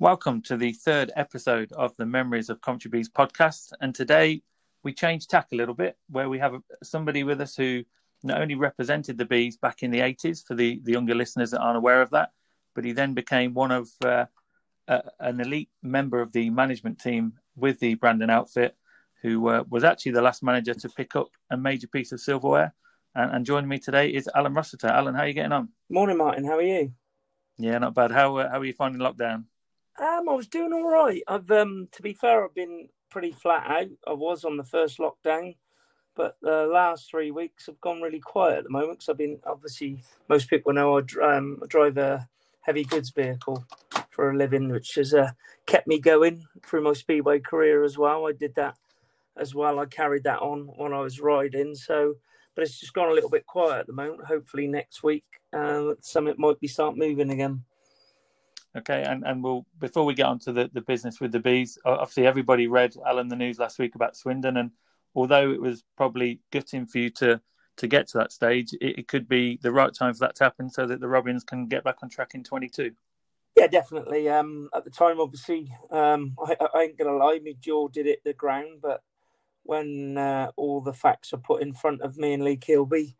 Welcome to the third episode of the Memories of Coventry Bees podcast. And today we change tack a little bit, where we have somebody with us who not only represented the Bees back in the 80s for the, the younger listeners that aren't aware of that, but he then became one of uh, uh, an elite member of the management team with the Brandon outfit, who uh, was actually the last manager to pick up a major piece of silverware. And, and joining me today is Alan Rossiter. Alan, how are you getting on? Morning, Martin. How are you? Yeah, not bad. How uh, how are you finding lockdown? Um, I was doing all right. I've, um, to be fair, I've been pretty flat out. I was on the first lockdown, but the last three weeks have gone really quiet at the moment because I've been obviously most people know I um, drive a heavy goods vehicle for a living, which has uh, kept me going through my speedway career as well. I did that as well. I carried that on when I was riding. So, but it's just gone a little bit quiet at the moment. Hopefully next week, uh, something might be start moving again. Okay, and and we'll before we get on to the, the business with the bees, obviously everybody read Alan the news last week about Swindon, and although it was probably gutting for you to to get to that stage, it, it could be the right time for that to happen, so that the Robins can get back on track in twenty two. Yeah, definitely. Um, at the time, obviously, um, I, I, ain't gonna lie, me jaw did it the ground, but when uh, all the facts are put in front of me and Lee Kilby,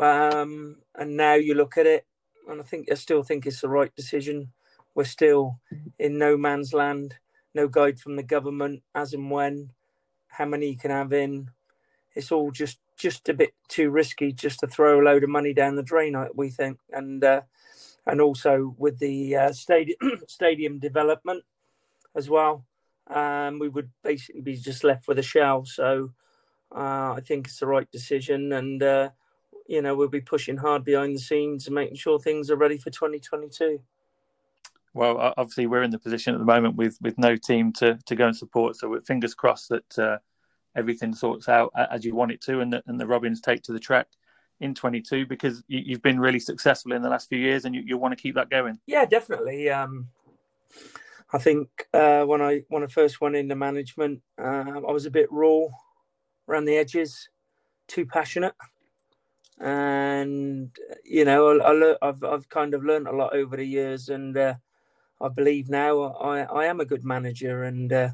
um, and now you look at it, and I think I still think it's the right decision we're still in no man's land, no guide from the government as and when, how many you can have in. It's all just just a bit too risky just to throw a load of money down the drain, we think, and uh, and also with the uh, stadium stadium development as well, um, we would basically be just left with a shell. So uh, I think it's the right decision, and uh, you know we'll be pushing hard behind the scenes and making sure things are ready for 2022. Well, obviously we're in the position at the moment with with no team to to go and support. So fingers crossed that uh, everything sorts out as you want it to, and the, and the Robins take to the track in 22 because you, have been really successful in the last few years, and you, you want to keep that going. Yeah, definitely. Um, I think uh, when I when I first went into management, uh, I was a bit raw around the edges, too passionate, and you know I, have I've kind of learned a lot over the years, and uh, I believe now I, I am a good manager. And uh,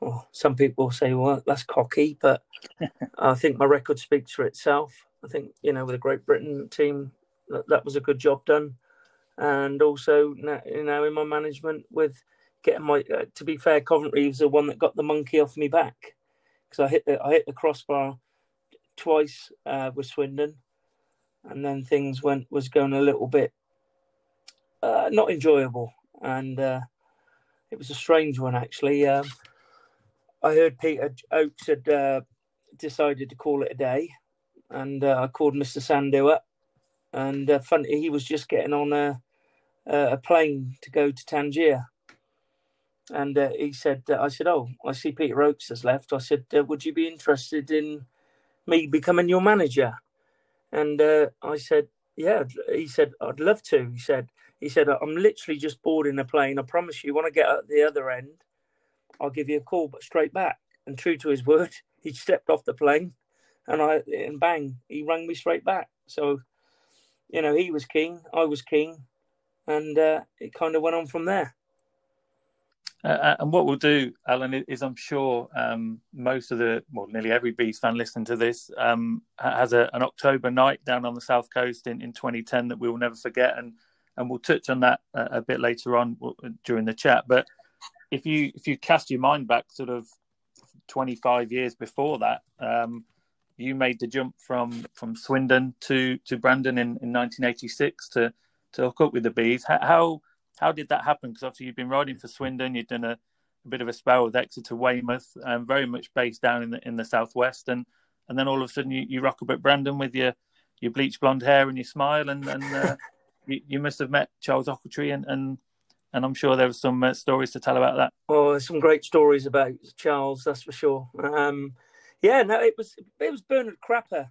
well, some people say, well, that's cocky, but I think my record speaks for itself. I think, you know, with a Great Britain team, that, that was a good job done. And also, you know, in my management with getting my, uh, to be fair, Coventry was the one that got the monkey off me back because I hit the, I hit the crossbar twice uh, with Swindon, and then things went was going a little bit uh, not enjoyable and uh, it was a strange one actually. Um, I heard Peter Oakes had uh, decided to call it a day, and uh, I called Mr. Sandhu up, and uh, fun, he was just getting on a a plane to go to Tangier, and uh, he said, uh, "I said, oh, I see Peter Oakes has left. I said, would you be interested in me becoming your manager?" And I said, "Yeah." He said, "I'd love to." He said, he said, I'm literally just boarding a plane. I promise you, when I get at the other end, I'll give you a call, but straight back. And true to his word, he stepped off the plane and I and bang, he rang me straight back. So, you know, he was keen, I was keen, and uh, it kind of went on from there. Uh, uh and what we'll do, Alan, is I'm sure um, most of the, well, nearly every Bees fan listening to this um, has a, an October night down on the south coast in, in 2010 that we will never forget. And and we'll touch on that a, a bit later on during the chat. But if you if you cast your mind back, sort of 25 years before that, um, you made the jump from from Swindon to to Brandon in, in 1986 to to hook up with the bees. How how did that happen? Because obviously you've been riding for Swindon, you've done a, a bit of a spell with Exeter Weymouth, um, very much based down in the in the southwest, and and then all of a sudden you, you rock up at Brandon with your your bleach blonde hair and your smile, and and uh, you, you must have met Charles Ochiltree, and, and and I'm sure there were some uh, stories to tell about that. Oh, there's some great stories about Charles, that's for sure. Um, yeah, no, it was it was Bernard Crapper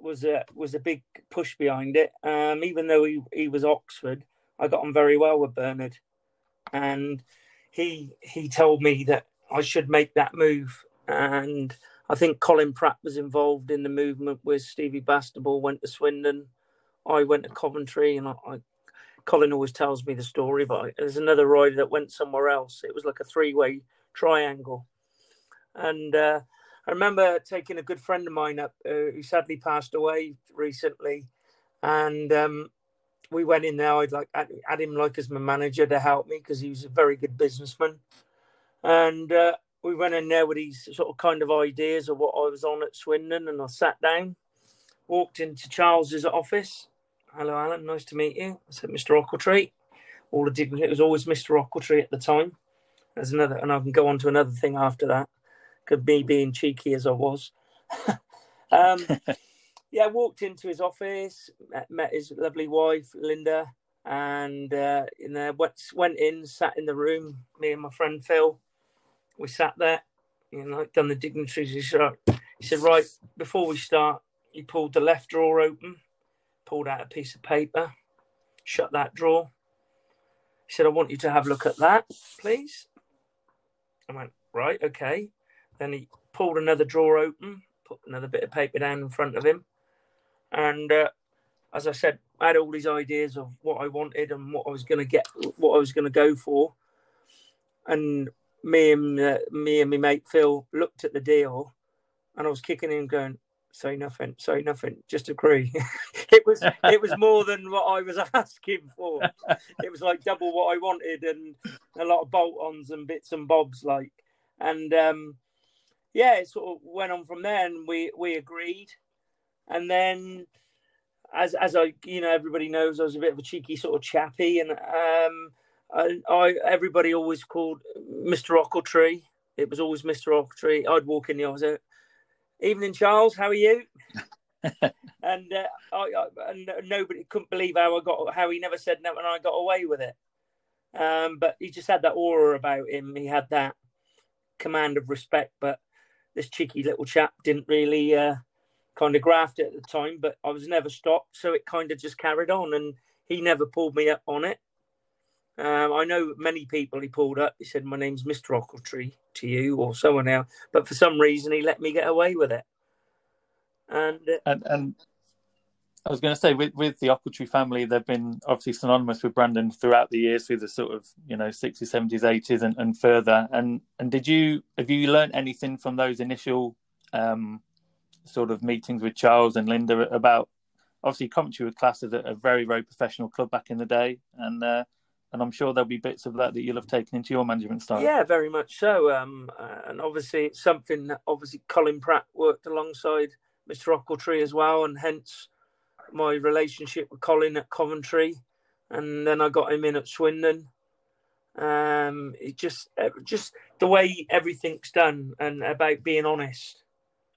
was a was a big push behind it. Um, even though he he was Oxford, I got on very well with Bernard, and he he told me that I should make that move. And I think Colin Pratt was involved in the movement with Stevie Bastable went to Swindon I went to Coventry and I, I Colin always tells me the story, but there's another rider that went somewhere else. It was like a three-way triangle, and uh, I remember taking a good friend of mine up uh, who sadly passed away recently, and um, we went in there. I'd like had him like as my manager to help me because he was a very good businessman, and uh, we went in there with these sort of kind of ideas of what I was on at Swindon, and I sat down, walked into Charles's office. Hello, Alan. Nice to meet you. I said, Mr. Ochiltree. All the dignity. It was always Mr. Ochiltree at the time. There's another, and I can go on to another thing after that. Could me being cheeky as I was. um, yeah, walked into his office, met, met his lovely wife Linda, and uh, in there went, went in, sat in the room. Me and my friend Phil, we sat there, you know, done the dignitaries. He said, right before we start, he pulled the left drawer open, pulled out a piece of paper, shut that drawer. He said, I want you to have a look at that, please. I went, right, okay. Then he pulled another drawer open, put another bit of paper down in front of him. And uh, as I said, I had all these ideas of what I wanted and what I was going to get, what I was going to go for. And me and uh, me and my mate Phil looked at the deal, and I was kicking in, going, "Say nothing, say nothing, just agree." it was it was more than what I was asking for. it was like double what I wanted, and a lot of bolt-ons and bits and bobs, like. And um, yeah, it sort of went on from there, and we we agreed, and then as as I you know everybody knows I was a bit of a cheeky sort of chappy, and um, I, I everybody always called Mr. Ochiltree. It was always Mr. Ochiltree. I'd walk in the office. Evening, Charles. How are you? and uh, I, I, and nobody couldn't believe how I got how he never said no and I got away with it. Um, but he just had that aura about him. He had that command of respect. But this cheeky little chap didn't really uh, kind of graft it at the time. But I was never stopped, so it kind of just carried on, and he never pulled me up on it. Um, I know many people he pulled up. He said, "My name's Mister Ochiltree to you or someone else," but for some reason he let me get away with it. And uh, and, and I was going to say with with the Ochiltree family, they've been obviously synonymous with Brandon throughout the years, through the sort of you know sixties, seventies, eighties, and, and further. And and did you have you learned anything from those initial um, sort of meetings with Charles and Linda about obviously Coventry was classed as a, a very very professional club back in the day, and uh, and I'm sure there'll be bits of that that you'll have taken into your management style. Yeah, very much so. Um, uh, and obviously, it's something that obviously Colin Pratt worked alongside Mr. Ochiltree as well, and hence my relationship with Colin at Coventry, and then I got him in at Swindon. Um, it just, uh, just the way everything's done, and about being honest.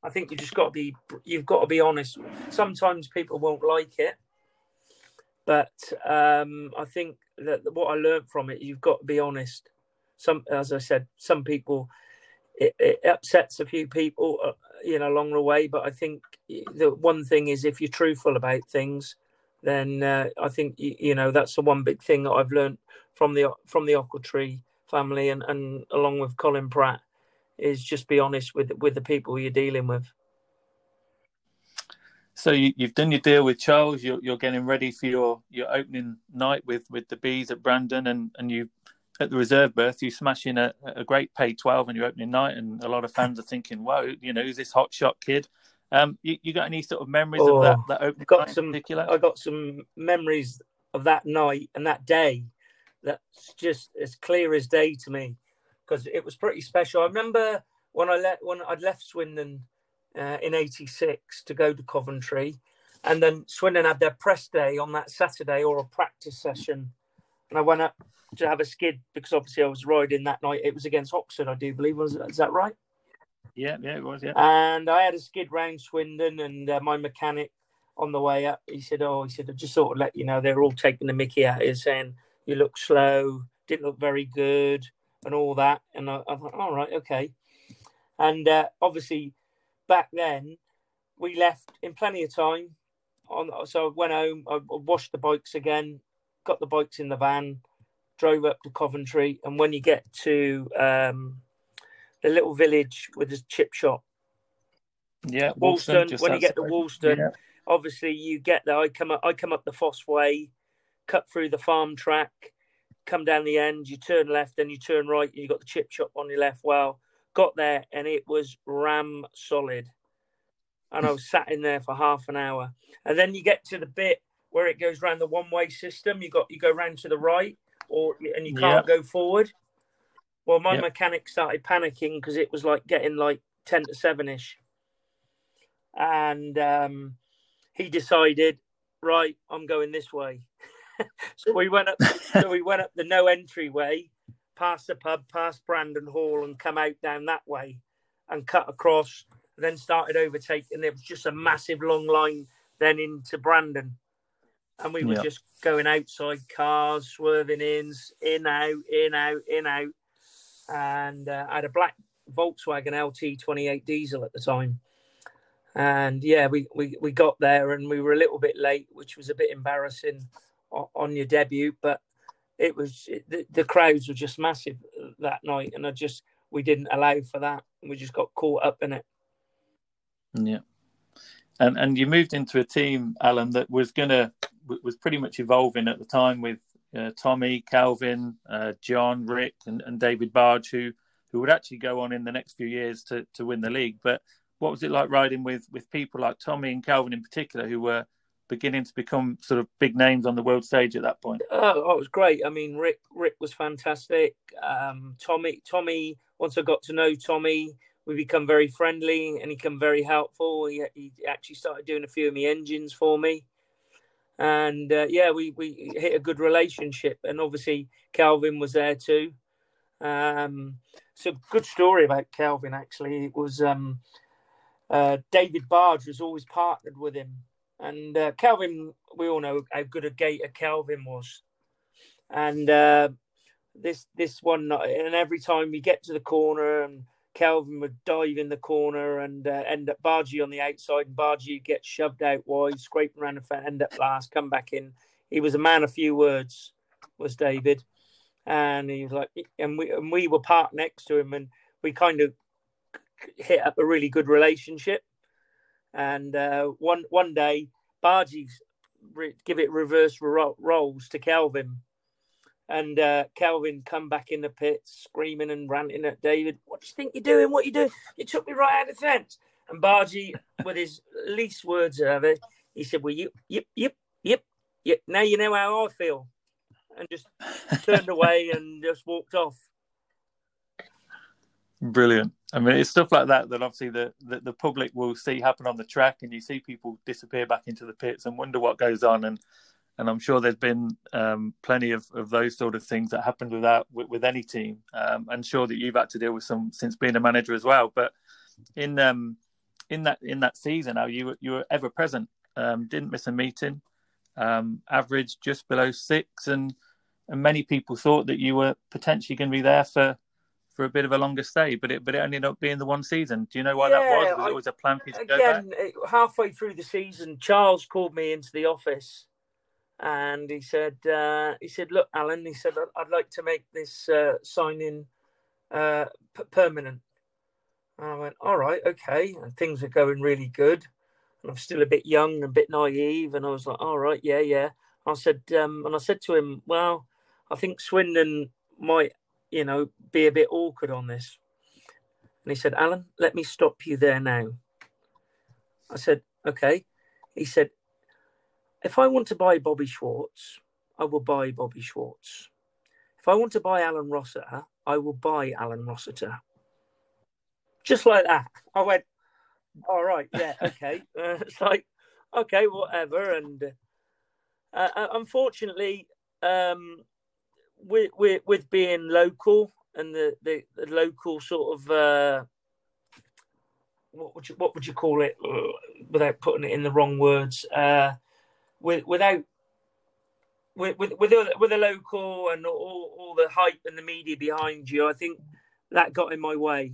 I think you just got to be, you've got to be honest. Sometimes people won't like it, but um, I think that what I learned from it, you've got to be honest. Some, as I said, some people it, it upsets a few people, uh, you know, along the way. But I think the one thing is if you're truthful about things, then uh, I think you, you, know that's the one big thing that I've learned from the from the Ochiltree family and, and along with Colin Pratt is just be honest with with the people you're dealing with. So you, have done your deal with Charles. You're, you're getting ready for your, your opening night with, with the bees at Brandon, and, and you at the reserve berth. You smash in a, a great pay twelve on your opening night, and a lot of fans are thinking, "Whoa, you know, who's this hot shot kid?" Um, you, you got any sort of memories oh, of that, oh, that opening got night some, in particular? I got some memories of that night and that day. That's just as clear as day to me because it was pretty special. I remember when I let when I'd left Swindon uh, in '86 to go to Coventry, and then Swindon had their press day on that Saturday or a practice session, and I went up to have a skid because obviously I was riding that night. It was against Oxford, I do believe. Was is that right? Yeah, yeah, it was. Yeah. And I had a skid round Swindon, and uh, my mechanic on the way up, he said, "Oh, he said, I just sort of let you know they're all taking the Mickey out here, saying you look slow, didn't look very good, and all that." And I, I thought, "All right, okay." And uh, obviously, back then, we left in plenty of time. On so I went home, I washed the bikes again, got the bikes in the van, drove up to Coventry, and when you get to um, the little village with the chip shop, yeah, Wolston. when you get to Wolston, yeah. obviously you get there. I come up, I come up the Fosse Way cut through the farm track, come down the end, you turn left, then you turn right, and you got the chip shop on your left. Well, got there and it was ram solid. And I was sat in there for half an hour. And then you get to the bit where it goes around the one way system. You got you go round to the right or and you can't yep. go forward. Well, my yep. mechanic started panicking because it was like getting like ten to seven ish, and um, he decided, right, I'm going this way. so we went up. so we went up the no entry way, past the pub, past Brandon Hall, and come out down that way, and cut across. and Then started overtaking. There was just a massive long line then into Brandon, and we were just going outside cars, swerving in, in out, in out, in out, and uh, I had a black Volkswagen LT 28 diesel at the time. And yeah, we, we, we got there and we were a little bit late, which was a bit embarrassing on your debut, but it was the, the crowds were just massive that night, and I just we didn't allow for that. We just got caught up in it. Yeah, and and you moved into a team, Alan, that was gonna was pretty much evolving at the time with uh, Tommy, Kelvin, uh, John, Rick, and, and David Barge, who who would actually go on in the next few years to to win the league. But what was it like riding with with people like Tommy and Kelvin in particular, who were beginning to become sort of big names on the world stage at that point? Oh, oh it was great. I mean, Rick Rick was fantastic. Um, Tommy Tommy. Once I got to know Tommy, we become very friendly and he become very helpful. He, he actually started doing a few of my engines for me, and uh, yeah, we we hit a good relationship. And obviously, Kelvin was there too. Um, a good story about Kelvin. Actually, it was um, uh, David Barge was always partnered with him and uh, Kelvin, we all know how good a gator Kelvin was. And uh, this this one and every time we get to the corner, and Kelvin would dive in the corner and uh, end up Bargy on the outside, and Bargy get shoved out wide, scraping around the end up last, come back in. He was a man of few words, was David, and he was like, and we and we were parked next to him, and we kind of hit up a really good relationship. And uh, one one day, Bargy re- give it reverse ro- roles to Kelvin, and uh, Kelvin come back in the pit screaming and ranting at David. What do you think you're doing? What you doing? You took me right out of the fence. And Bargy, with his least words ever, he said, "Well, yep, yep, yep, yep. Now you know how I feel," and just turned away and just walked off. Brilliant. I mean, it's stuff like that that obviously the, the, the public will see happen on the track, and you see people disappear back into the pits and wonder what goes on. And and I'm sure there's been um, plenty of, of those sort of things that happened with that with, with any team. Um, and sure that you've had to deal with some since being a manager as well. But in um, in that in that season, now you you were ever present, um, didn't miss a meeting, um, averaged just below six, and and many people thought that you were potentially going to be there for for a bit of a longer stay, but it but it ended up being the one season. Do you know why yeah, that was? Was I, it was a plan for you to again, go back? Halfway through the season, Charles called me into the office, and he said, uh, "He said, look, Alan," he said, "I'd like to make this uh, signing uh, p- permanent." And I went, "All right, okay." And things are going really good, and I'm still a bit young and a bit naive, and I was like, "All right, yeah, yeah." I said, um, and I said to him, "Well, I think Swindon might you know, be a bit awkward on this. And he said, Alan, let me stop you there now. I said, okay. He said, if I want to buy Bobby Schwartz, I will buy Bobby Schwartz. If I want to buy Alan Rossiter, I will buy Alan Rossiter. Just like that. I went, all right, yeah, okay. Uh, it's like, okay, whatever. And uh, uh unfortunately, um, with, with with being local and the, the, the local sort of uh, what would you what would you call it without putting it in the wrong words uh, with, without with with with a, with a local and all, all the hype and the media behind you I think that got in my way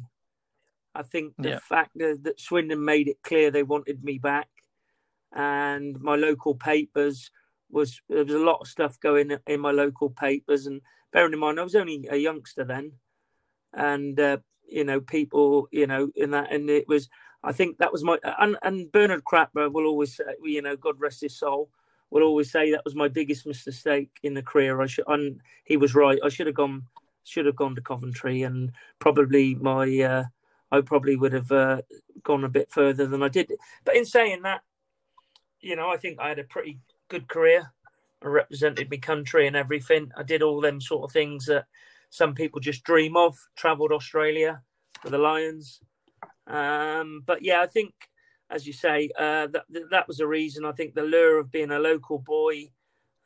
I think the yeah. fact that, that Swindon made it clear they wanted me back and my local papers was there was a lot of stuff going in my local papers, and bearing in mind I was only a youngster then, and uh, you know people, you know, in that, and it was. I think that was my and, and Bernard Crapper will always say, you know, God rest his soul, will always say that was my biggest mistake in the career. I should, and he was right. I should have gone, should have gone to Coventry, and probably my, uh, I probably would have uh, gone a bit further than I did. But in saying that, you know, I think I had a pretty good career. I represented my country and everything. I did all them sort of things that some people just dream of. Travelled Australia for the Lions. Um, but yeah, I think, as you say, uh, that that was a reason. I think the lure of being a local boy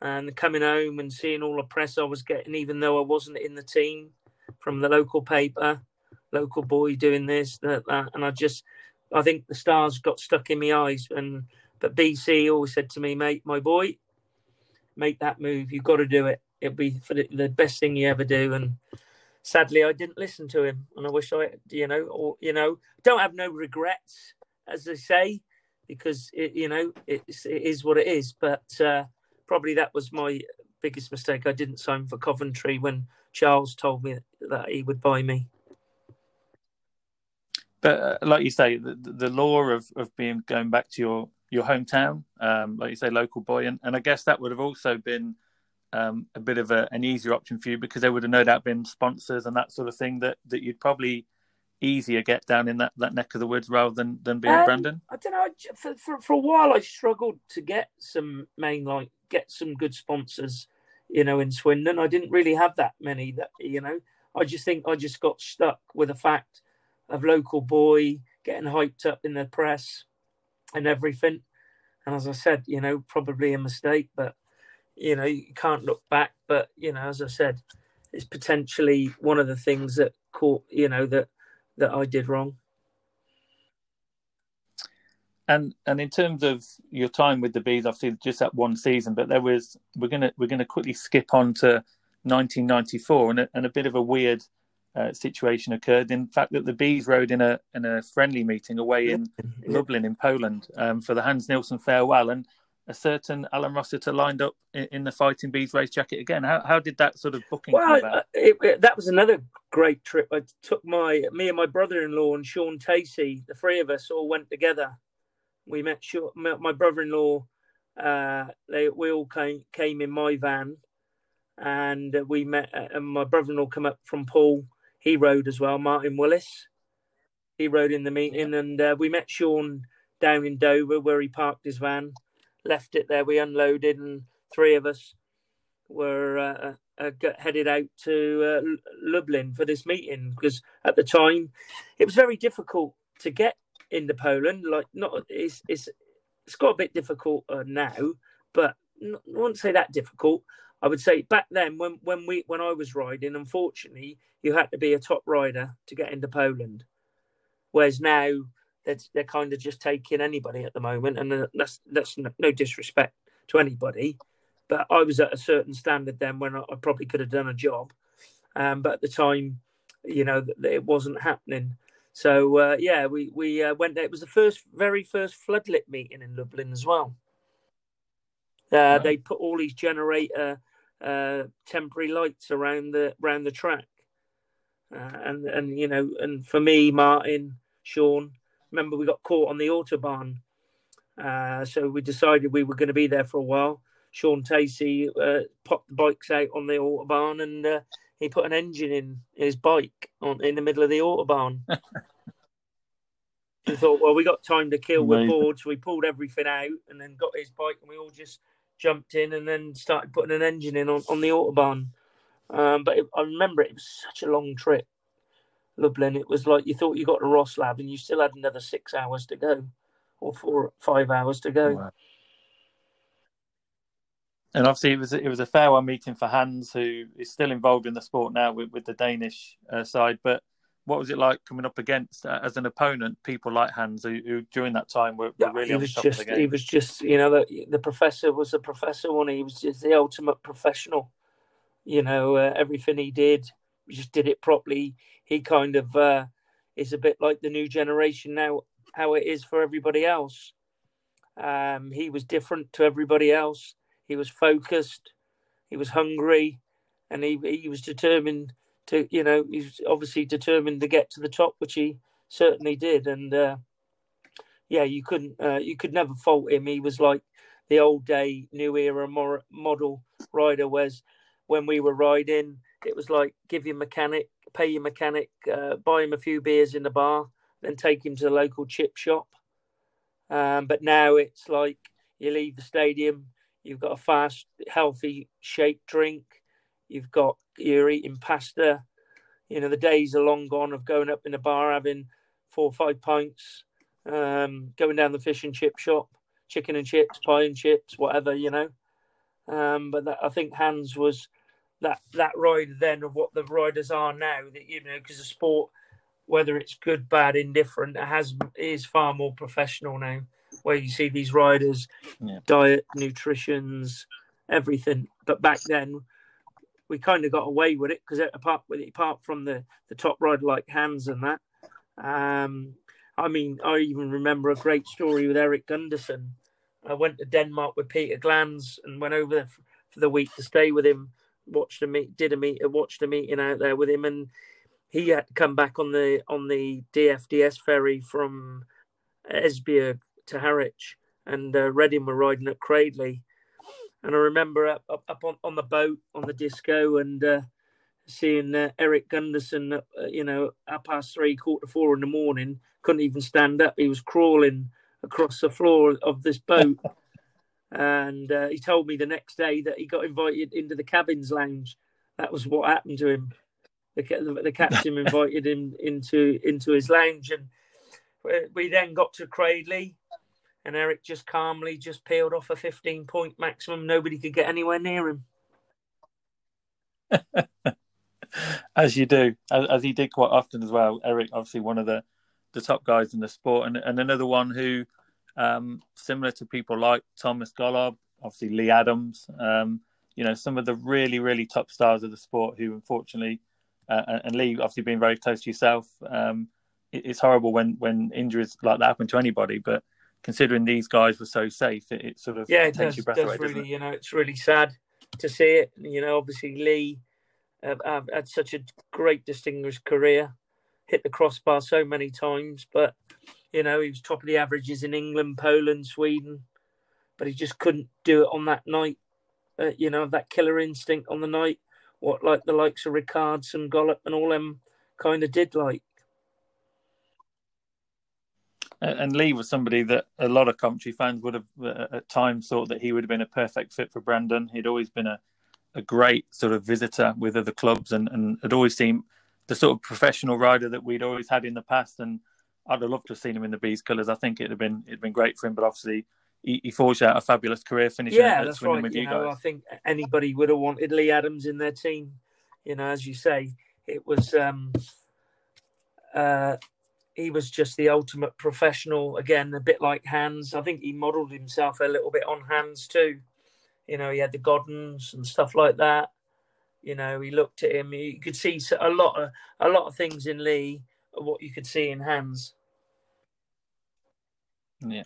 and coming home and seeing all the press I was getting, even though I wasn't in the team, from the local paper, local boy doing this, that, that, and I just, I think the stars got stuck in my eyes. And but BC always said to me, mate, my boy, make that move. You've got to do it. It'll be the, the best thing you ever do. And sadly, I didn't listen to him, and I wish I, you know, or you know, don't have no regrets, as they say, because it, you know, it's, it is what it is. But uh, probably that was my biggest mistake. I didn't sign for Coventry when Charles told me that he would buy me. But uh, like you say, the, the law of, of being going back to your your hometown, um, like you say, local boy, and, and I guess that would have also been um, a bit of a, an easier option for you because there would have no doubt been sponsors and that sort of thing that, that you'd probably easier get down in that, that neck of the woods rather than, than being um, Brandon? I don't know. For, for, for a while, I struggled to get some main, like, get some good sponsors, you know, in Swindon. I didn't really have that many that, you know, I just think I just got stuck with the fact of local boy getting hyped up in the press and everything. And as I said, you know, probably a mistake, but you know, you can't look back. But you know, as I said, it's potentially one of the things that caught, you know, that that I did wrong. And and in terms of your time with the bees, obviously just that one season, but there was we're gonna we're gonna quickly skip on to 1994 and a, and a bit of a weird uh, situation occurred. In fact, that the bees rode in a in a friendly meeting away in Lublin in Poland um, for the Hans Nielsen farewell, and a certain Alan Rossiter lined up in, in, the Fighting Bees race jacket again. How how did that sort of booking well, come about? It, it, that was another great trip. I took my me and my brother-in-law and Shaun Tacey, the three of us, all went together. We met my brother-in-law. Uh, they we all came came in my van, and we met. Uh, and my brother-in-law come up from Poole. He rode as well. Martin Willis. He rode in the meeting, yeah. and uh, we met Shaun down in Dover where he parked his van left it there. We unloaded, and three of us were uh, uh, headed out to uh, Lublin for this meeting because at the time it was very difficult to get into Poland. Like, not it's it's it's got a bit difficult uh, now, but I wouldn't say that difficult. I would say back then when when we when I was riding, unfortunately, you had to be a top rider to get into Poland. Whereas now they're, they're kind of just taking anybody at the moment, and uh, that's that's no disrespect to anybody, but I was at a certain standard then when I, I probably could have done a job, um, but at the time, you know, it wasn't happening. So uh, yeah, we we uh, went there. It was the first, very first floodlit meeting in Lublin as well. Uh, right. They put all these generator uh, temporary lights around the around the track, uh, and and you know, and for me, Martin, Shaun, remember we got caught on the autobahn, uh, so we decided we were going to be there for a while. Shaun Tacey uh, popped the bikes out on the autobahn and uh, he put an engine in his bike on in the middle of the autobahn. he thought, well, we got time to kill. We're bored, so we pulled everything out and then got his bike and we all just jumped in and then started putting an engine in on, on the autobahn. Um, but it, I remember it was such a long trip. Lublin, it was like you thought you got to Roslav and you still had another six hours to go, or four, five hours to go. Wow. And obviously, it was it was a farewell meeting for Hans, who is still involved in the sport now with, with the Danish uh, side. But what was it like coming up against uh, as an opponent people like Hans, who, who during that time were, were really he was just, He was just, you know, the, the professor was a professor, and he was just the ultimate professional. You know, uh, everything he did, just did it properly. He kind of uh, is a bit like the new generation now, how it is for everybody else. Um, he was different to everybody else. He was focused. He was hungry, and he he was determined to, you know, he's obviously determined to get to the top, which he certainly did. And uh, yeah, you couldn't, uh, you could never fault him. He was like the old day, new era model rider. Whereas when we were riding, it was like give your mechanic, pay your mechanic, uh, buy him a few beers in the bar, then take him to the local chip shop. Um, but now it's like you leave the stadium, you've got a fast, healthy shake drink, you've got you're eating pasta. You know the days are long gone of going up in a bar having four or five pints, um, going down the fish and chip shop, chicken and chips, pie and chips, whatever you know. Um, but that, I think Hans was that that rider then of what the riders are now. That you know because the sport, whether it's good, bad, indifferent, it has is far more professional now. Where you see these riders, yeah. diet, nutritions, everything. But back then, we kind of got away with it because apart with it, apart from the the top rider like Hans and that, um, I mean, I even remember a great story with Erik Gundersen. I went to Denmark with Peter Glanz and went over there for the week to stay with him. Watched a meet, did a meet, watched a meeting out there with him, and he had to come back on the on the DFDS ferry from Esbjerg to Harwich, and uh, Reading were riding at Cradley. And I remember up up, up on, on the boat on the disco and uh, seeing uh, Erik Gundersen, uh, you know, at past three, quarter four in the morning, couldn't even stand up. He was crawling across the floor of this boat. and uh, he told me the next day that he got invited into the cabins lounge. That was what happened to him. The, the, the captain invited him into into his lounge, and we then got to Cradley, and Erik just calmly just peeled off a 15 point maximum. Nobody could get anywhere near him. as you do, as, as, he did quite often as well. Erik, obviously one of the, the top guys in the sport, and, and another one who, um, similar to people like Thomas Gollob, obviously Leigh Adams, um, you know, some of the really, really top stars of the sport who unfortunately, uh, and Leigh obviously being very close to yourself, um, it, it's horrible when, when injuries like that happen to anybody, but considering these guys were so safe, it, it sort of yeah, it takes does, your breath does away. Really, you know, it's really sad to see it. You know, obviously Leigh uh, had such a great, distinguished career. Hit the crossbar so many times, but you know he was top of the averages in England, Poland, Sweden, but he just couldn't do it on that night. Uh, you know that killer instinct on the night, what like the likes of Rickards and Gollob and all them kind of did like. And Leigh was somebody that a lot of country fans would have uh, at times thought that he would have been a perfect fit for Brandon. He'd always been a a great sort of visitor with other clubs and, and had always seemed the sort of professional rider that we'd always had in the past. And I'd have loved to have seen him in the bees colours. I think it'd have been it'd been great for him, but obviously he, he forged out a fabulous career finishing yeah, at that's right. with you, you know. I think anybody would have wanted Leigh Adams in their team. You know, as you say, it was um, uh, he was just the ultimate professional. Again, a bit like Hans. I think he modelled himself a little bit on Hans too. You know, he had the Goddens and stuff like that. You know, he looked at him. You could see a lot of a lot of things in Leigh, what you could see in Hans. Yeah,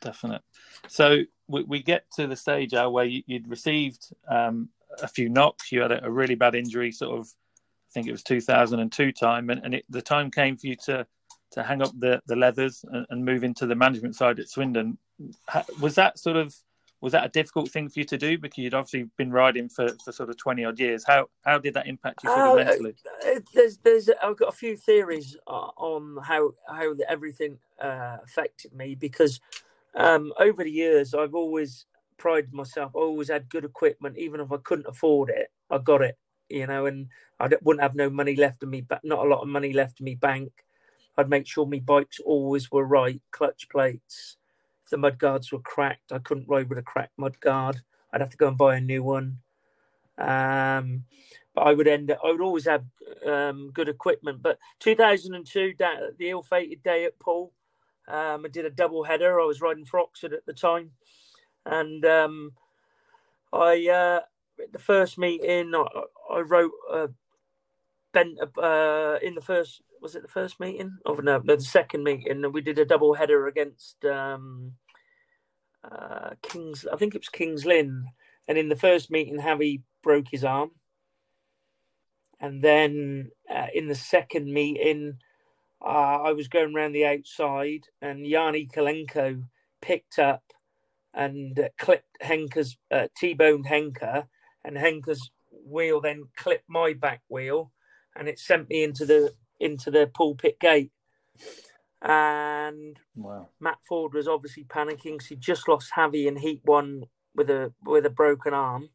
definite. So we, we get to the stage Al, where you, would received um, a few knocks. You had a, a, really bad injury, sort of. I think it was 2002 time, and, and it, the time came for you to to hang up the the leathers and, and move into the management side at Swindon. Was that sort of was that a difficult thing for you to do? Because you'd obviously been riding for, for sort of 20 odd years. How how did that impact you sort of uh, mentally? uh, there's there's i've got a few theories on how how everything uh, affected me because um, over the years i've always prided myself I always had good equipment. Even if i couldn't afford it i got it you know and i wouldn't have no money left in me but not a lot of money left in me bank i'd make sure my bikes always were right clutch plates the mud guards were cracked. I couldn't ride with a cracked mud guard. I'd have to go and buy a new one. Um, but I would end up, I would always have um, good equipment. But 2002, the ill-fated day at Poole, um, I did a double header. I was riding for Oxford at the time, and um, I uh, the first meeting I, I wrote uh, bent uh, in the first was it the first meeting? Oh no, no, the second meeting. We did a double header against um, uh, Kings. I think it was Kings Lynn. And in the first meeting, Javi broke his arm. And then uh, in the second meeting, uh, I was going around the outside, and Yanni Kalenko picked up and uh, clipped Henker's uh, T-boned Henker and Henker's wheel then clipped my back wheel, and it sent me into the into the pulpit gate. And wow. Matt Ford was obviously panicking. because he just lost Javi in Heat One with a with a broken arm,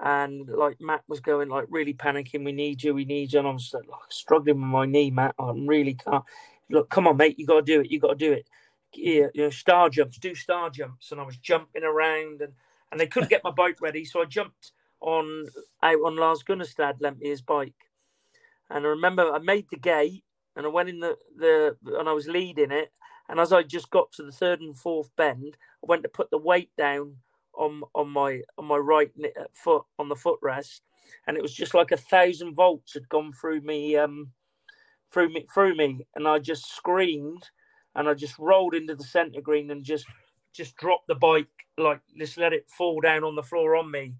and like Matt was going like really panicking. We need you. We need you. And I was like, struggling with my knee, Matt. I really can't. Look, come on, mate. You got to do it. You got to do it. Yeah, you know, star jumps. Do star jumps. And I was jumping around, and and they couldn't get my bike ready, so I jumped on out on Lars Gunnestad lent me his bike, and I remember I made the gate, and I went in the the and I was leading it, and as I just got to the third and fourth bend, I went to put the weight down on on my on my right uh, foot on the footrest, and it was just like a thousand volts had gone through me, um, through me, through me, and I just screamed, and I just rolled into the centre green and just just dropped the bike, like just let it fall down on the floor on me,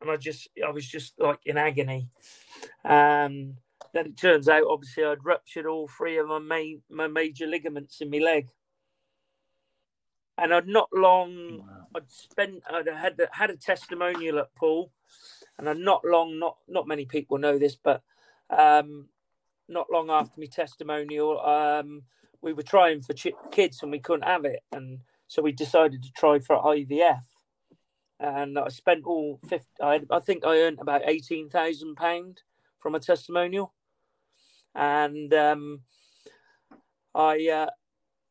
and I just I was just like in agony. Um, then it turns out, obviously, I'd ruptured all three of my main my major ligaments in my leg and I'd not long. Wow. I'd spent. I'd had had a testimonial at Poole, and I'd not long. Not not many people know this, but um, not long after my testimonial, um, we were trying for ch- kids and we couldn't have it, and so we decided to try for IVF. And I spent all 50, I, I think I earned about eighteen thousand pound from a testimonial, and um, I uh,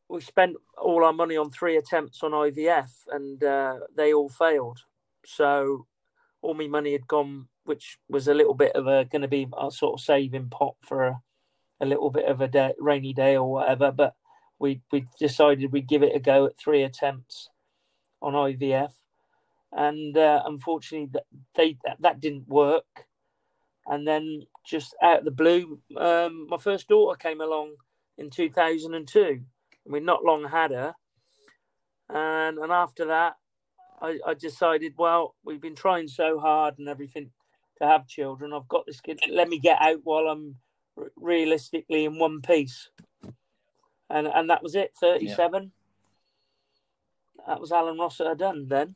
we spent all our money on three attempts on IVF, and uh, they all failed. So all my money had gone, which was a little bit of a going to be a sort of saving pot for a, a little bit of a day, rainy day or whatever. But we we decided we'd give it a go at three attempts on IVF, and uh, unfortunately they that, that didn't work. And then just out of the blue, um, my first daughter came along in 2002 we not long had her, and and after that, I, I decided, well, we've been trying so hard and everything to have children. I've got this kid. Let me get out while I'm realistically in one piece, and and that was it. Thirty-seven. Yeah. That was Alan Rossiter done then.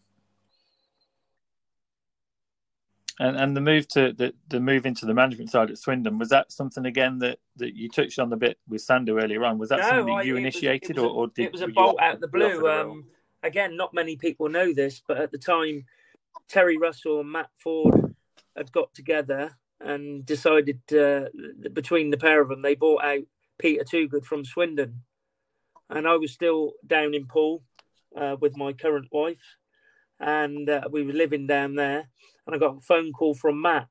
And and the move to the, the move into the management side at Swindon was that something again that, that you touched on a bit with Sandhu earlier on? Was that no, something that you I, initiated, was, or, or, did it was a bolt out of the blue? Um, again, not many people know this, but at the time, Terry Russell and Matt Ford had got together and decided uh, between the pair of them they bought out Peter Toogood from Swindon, and I was still down in Poole uh, with my current wife, and uh, we were living down there and I got a phone call from Matt.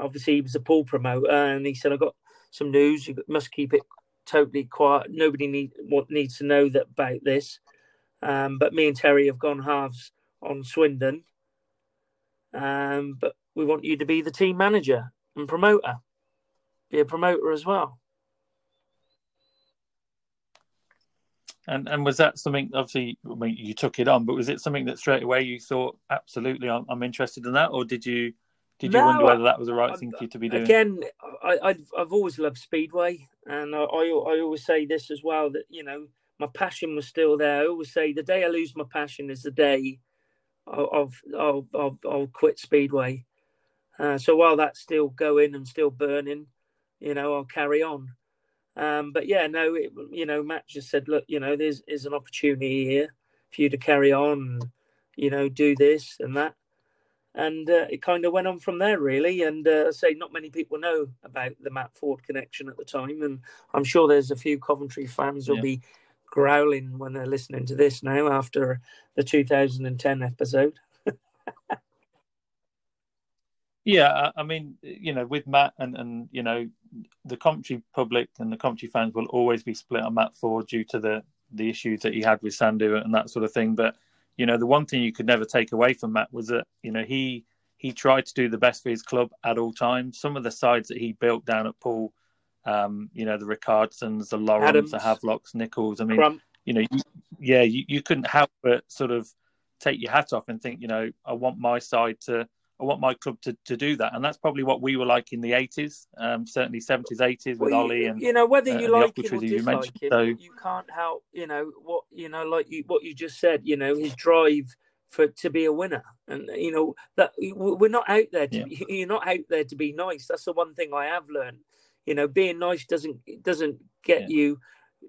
Obviously, he was a Poole promoter, and he said, "I got some news. You must keep it totally quiet. Nobody need what needs to know that about this." Um, but me and Terry have gone halves on Swindon. Um, but we want you to be the team manager and promoter, be a promoter as well. And and was that something? Obviously, I mean, you took it on, but was it something that straight away you thought, absolutely, I'm, I'm interested in that, or did you did you no, wonder whether that was the right I, thing for you to be doing? Again, I, I've I've always loved speedway, and I, I I always say this as well that you know my passion was still there. I always say the day I lose my passion is the day I'll I'll I'll, I'll quit speedway. Uh, so while that's still going and still burning, you know, I'll carry on. Um, but yeah, no, it, you know, Matt just said, look, you know, there's is an opportunity here for you to carry on, you know, do this and that, and uh, it kind of went on from there, really. And uh, I say, not many people know about the Matt Ford connection at the time, and I'm sure there's a few Coventry fans will yeah. be growling when they're listening to this now after the 2010 episode. Yeah, I mean, you know, with Matt and and you know, the Coventry public and the Coventry fans will always be split on Matt Ford due to the the issues that he had with Sandhu and that sort of thing. But you know, the one thing you could never take away from Matt was that you know he he tried to do the best for his club at all times. Some of the sides that he built down at Poole, um, you know, the Rickardssons, the Lawrence, Adams, the Havelocks, Nichols. I mean, Crump. you know, you, yeah, you, you couldn't help but sort of take your hat off and think, you know, I want my side to I want my club to, to do that, and that's probably what we were like in the eighties, um, certainly seventies, eighties with Well, Ollie and you know whether uh, you the like him or dislike him, So you can't help you know what you know like you, what you just said. You know his drive for to be a winner, and you know that we're not out there. To, Yeah. You're not out there to be nice. That's the one thing I have learned. You know, being nice doesn't doesn't get Yeah. you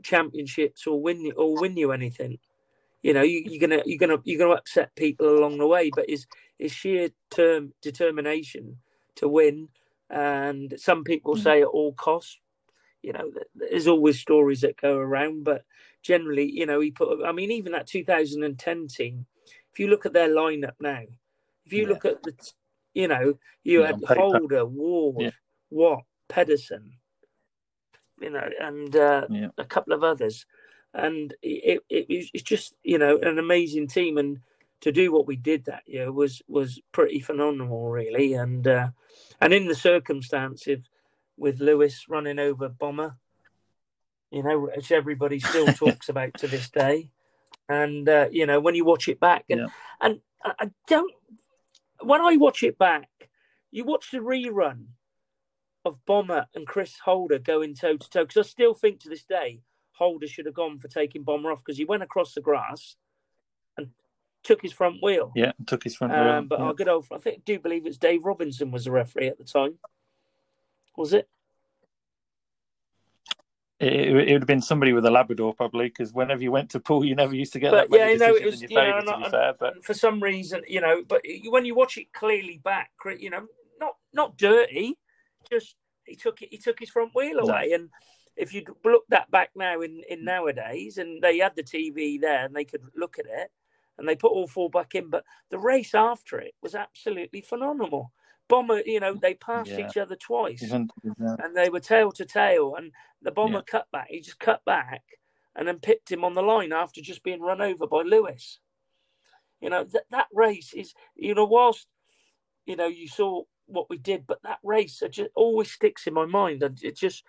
championships or win or win you anything. You know, you, you're gonna you're gonna you're gonna upset people along the way, but his his sheer term determination to win, and some people Mm. say at all costs. You know, there's always stories that go around, but generally, you know, he put. I mean, even that 2010 team. If you look at their lineup now, if you Yeah. look at the, you know, you Yeah, had. Holder, Ward, Yeah. Watt, Pedersen, you know, and uh, Yeah. a couple of others, and it, it it it's just you know an amazing team, and to do what we did that year was was pretty phenomenal, really, and uh, and in the circumstances with Lewis running over Bomber, you know, which everybody still talks about to this day, and uh, you know when you watch it back, and Yeah. and I I don't when I watch it back, you watch the rerun of Bomber and Chris Holder going toe to toe because I still think to this day Holder should have gone for taking Bomber off because he went across the grass and took his front wheel. yeah, took his front wheel. Um, but yeah. our good old, I think, do believe it's Dave Robinson was the referee at the time. Was it? It, it, would have been somebody with a Labrador probably, because whenever you went to Poole, you never used to get But that many yeah, no, it was you know, favour. fair, but for some reason, you know, but when you watch it clearly back, you know, not not dirty, just he took it, he took his front wheel No. away, and if you'd look that back now in in nowadays, and they had the TV there and they could look at it, and they put all four back in, but the race after it was absolutely phenomenal. Bomber, you know, they passed Yeah. each other twice. he's on- yeah. and they were tail to tail. And the bomber Yeah. cut back. He just cut back and then pipped him on the line after just being run over by Lewis. You know that that race is. You know, whilst you know you saw what we did, but that race it just always sticks in my mind, and it just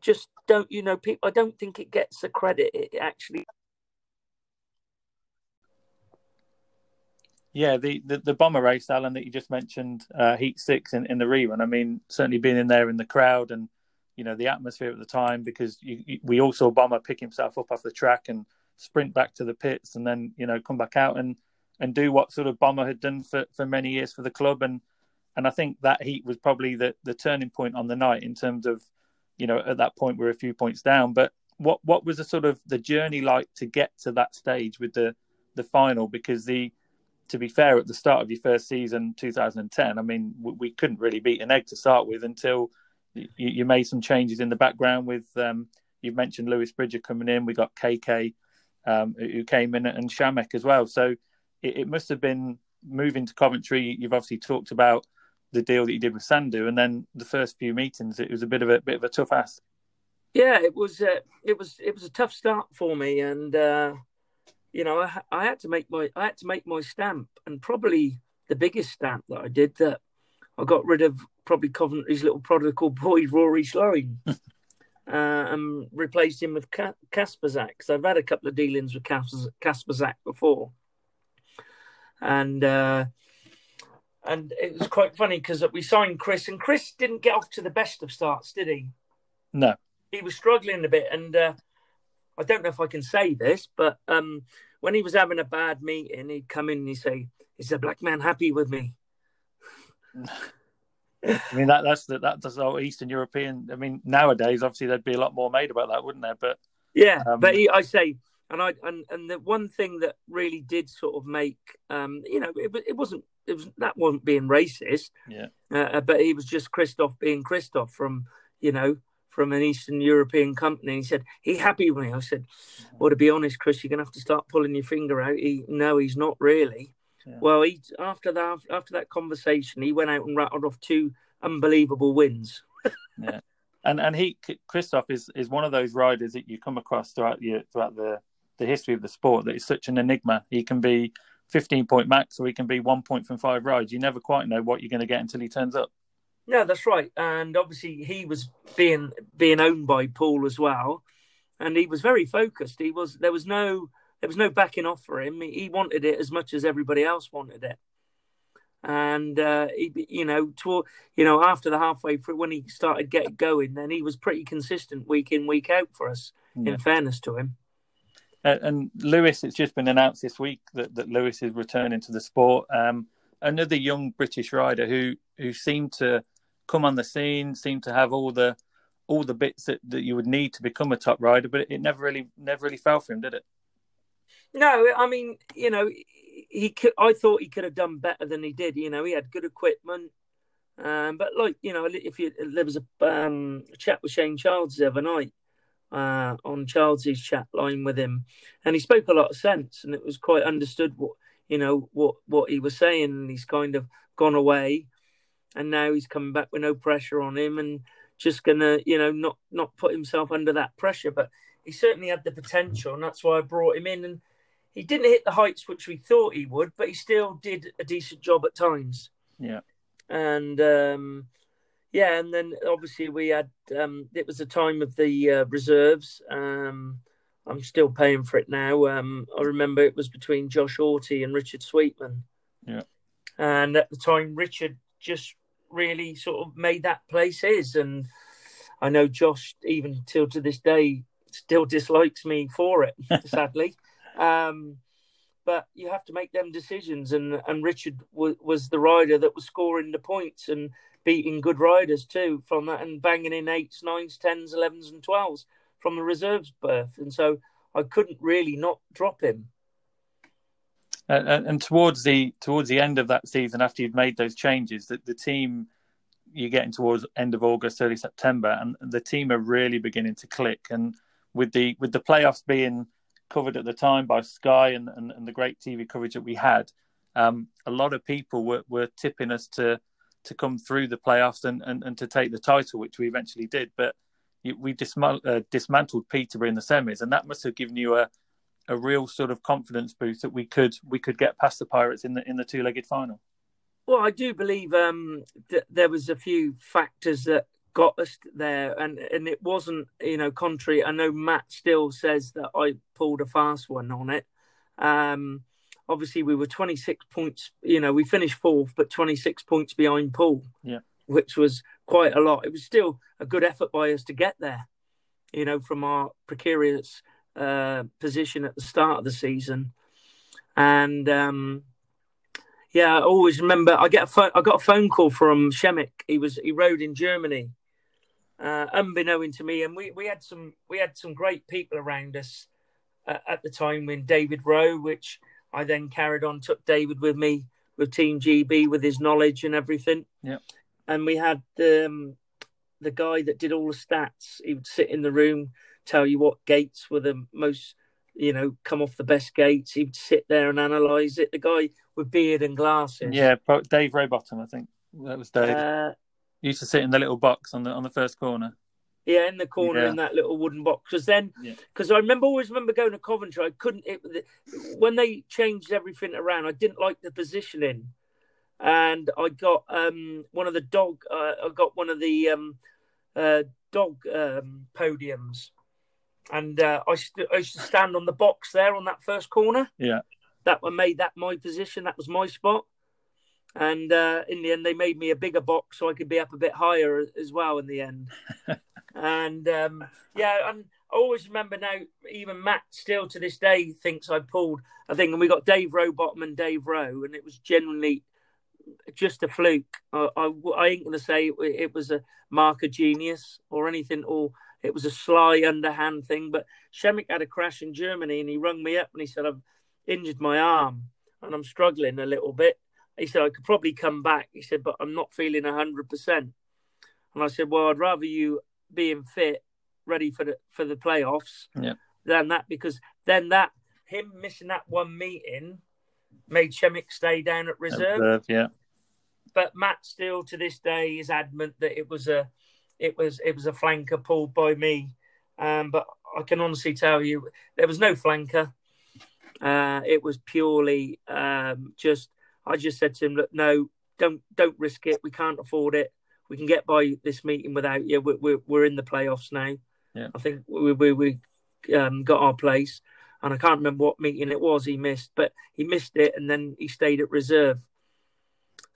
just don't. You know, people. I don't think it gets the credit it actually. Yeah, the, the, the bomber race, Alan, that you just mentioned, uh, Heat Six in, in the rerun. I mean, certainly being in there in the crowd and you know the atmosphere at the time, because you, you, we all saw Bomber pick himself up off the track and sprint back to the pits, and then you know come back out and and do what sort of Bomber had done for, for many years for the club, and and I think that heat was probably the the turning point on the night in terms of you know at that point we're a few points down, but what what was the sort of the journey like to get to that stage with the the final because the to be fair, at the start of your first season, 2010, I mean, we, we couldn't really beat an egg to start with until you, you made some changes in the background. With um, you've mentioned Lewis Bridger coming in, we got KK um, who came in, and Shamek as well. So it, it must have been moving to Coventry. You've obviously talked about the deal that you did with Sandhu, and then the first few meetings, it was a bit of a bit of a tough ask. Yeah, it was. Uh, it was. It was a tough start for me, and uh, you know, I, I had to make my. I had to make my stamp, and probably the biggest stamp that I did that I got rid of probably Coventry's little prodigal boy Rory Schlein, uh, and replaced him with Ka- Kasprzak because I've had a couple of dealings with Kas- Kasprzak before, and uh, and it was quite funny because we signed Chris, and Chris didn't get off to the best of starts, did he? No, he was struggling a bit, and uh, I don't know if I can say this, but um, when he was having a bad meeting, he'd come in and he'd say, "Is the black man happy with me?" I mean that that's the, that's all Eastern European. I mean nowadays, obviously there'd be a lot more made about that, wouldn't there? But Yeah, Um, but he, I say, and I and and the one thing that really did sort of make, um, you know, it, it wasn't it was that wasn't being racist, yeah, uh, but he was just Christoph being Christoph from you know from an Eastern European company. He said he happy with me. I said, well, to be honest, Chris, you're gonna have to start pulling your finger out. He no, he's not really. Yeah. Well, he after that after that conversation, he went out and rattled off two unbelievable wins. yeah. And and he Christoph is is one of those riders that you come across throughout your throughout the the history of the sport that is such an enigma. He can be 15 point max or he can be one point from five rides. You never quite know what you're going to get until he turns up. No, that's right. And obviously, he was being being owned by Paul as well, and he was very focused. He was there was no there was no backing off for him. He, wanted it as much as everybody else wanted it. and uh, he, you know, toward, you know, after the halfway through when he started getting going, then he was pretty consistent week in week out for us. Yeah. In fairness to him. And Lewis, it's just been announced this week that, that Lewis is returning to the sport. Um, another young British rider who who seemed to come on the scene, seemed to have all the all the bits that, that you would need to become a top rider, but it never really never really fell for him, did it? No, I mean, you know, he could, I thought he could have done better than he did. You know, he had good equipment, um, but like you know, if you there was a um, chat with Shane Childs the other night uh, on Charles's chat line with him, and he spoke a lot of sense, and it was quite understood what you know what what he was saying. And he's kind of gone away, and now he's coming back with no pressure on him, and just gonna you know not not put himself under that pressure. But he certainly had the potential, and that's why I brought him in. And he didn't hit the heights which we thought he would, but he still did a decent job at times. Yeah, and um, yeah, and then obviously we had um, it was the time of the uh, reserves. Um, I'm still paying for it now. Um, I remember it was between Josh Auty and Richard Sweetman. Yeah, and at the time, Richard just really sort of made that place his, and I know Josh even till to this day still dislikes me for it, sadly. Um, but you have to make them decisions, and and Richard w- was the rider that was scoring the points and beating good riders too from that, and banging in eights, nines, tens, elevens, and twelves from the reserves berth, and so I couldn't really not drop him. And, and towards the towards the end of that season, after you've made those changes, that the team you're getting towards end of August, early September, and the team are really beginning to click. And with the with the playoffs being covered at the time by Sky and, and, and the great TV coverage that we had, um, a lot of people were, were tipping us to to come through the playoffs and, and, and to take the title, which we eventually did. But we dismantled, uh, dismantled Peterborough in the semis, and that must have given you a a real sort of confidence boost that we could we could get past the Pirates in the in the two legged final. Well, I do believe um, that there was a few factors that got us there, and and it wasn't you know contrary. I know Matt still says that I pulled a fast one on it. Um, obviously, we were 26 points. You know, we finished fourth, but 26 points behind Poole. Yeah, which was quite a lot. It was still a good effort by us to get there. You know, from our precarious uh, position at the start of the season, and um, yeah, I always remember. I get a phone, I got a phone call from Schemick. He was he rode in Germany, uh, unbeknown to me, and we, we had some we had some great people around us uh, at the time. When David Rowe, which I then carried on, took David with me with Team GB with his knowledge and everything. Yeah, and we had um, the guy that did all the stats. He would sit in the room, tell you what gates were the most, you know, come off the best gates. He'd sit there and analyze it. The guy with beard and glasses. Yeah, Dave Rowbottom, I think that was Dave. Uh, used to sit in the little box on the on the first corner. Yeah, in the corner yeah. in that little wooden box. Because then, because yeah. I remember always remember going to Coventry. I couldn't it, when they changed everything around. I didn't like the positioning, and I got um, one of the dog. Uh, I got one of the um, uh, dog um, podiums, and uh, I, st- I used to stand on the box there on that first corner. Yeah, that one made that my position. That was my spot and uh, in the end they made me a bigger box so I could be up a bit higher as well in the end. and um, yeah, and I always remember now, even Matt still to this day thinks I pulled. I think, and we got Dave Rowbottom and Dave Rowe, and it was generally just a fluke. I, I, I ain't going to say it, it, was a mark of genius or anything, or it was a sly underhand thing. But Schemick had a crash in Germany, and he rung me up and he said, "I've injured my arm and I'm struggling a little bit." He said, I could probably come back. He said, but I'm not feeling 100%. And I said, well, I'd rather you being fit, ready for the for the playoffs, yeah. than that because then that him missing that one meeting made Schemick stay down at reserve. reserve. Yeah. But Matt still to this day is adamant that it was a it was it was a flanker pulled by me. Um, but I can honestly tell you there was no flanker. Uh, it was purely um, just I just said to him, look, no, don't don't risk it. We can't afford it. We can get by this meeting without you. We're we're, we're in the playoffs now. Yeah. I think we we, we um, got our place, and I can't remember what meeting it was he missed, but he missed it, and then he stayed at reserve.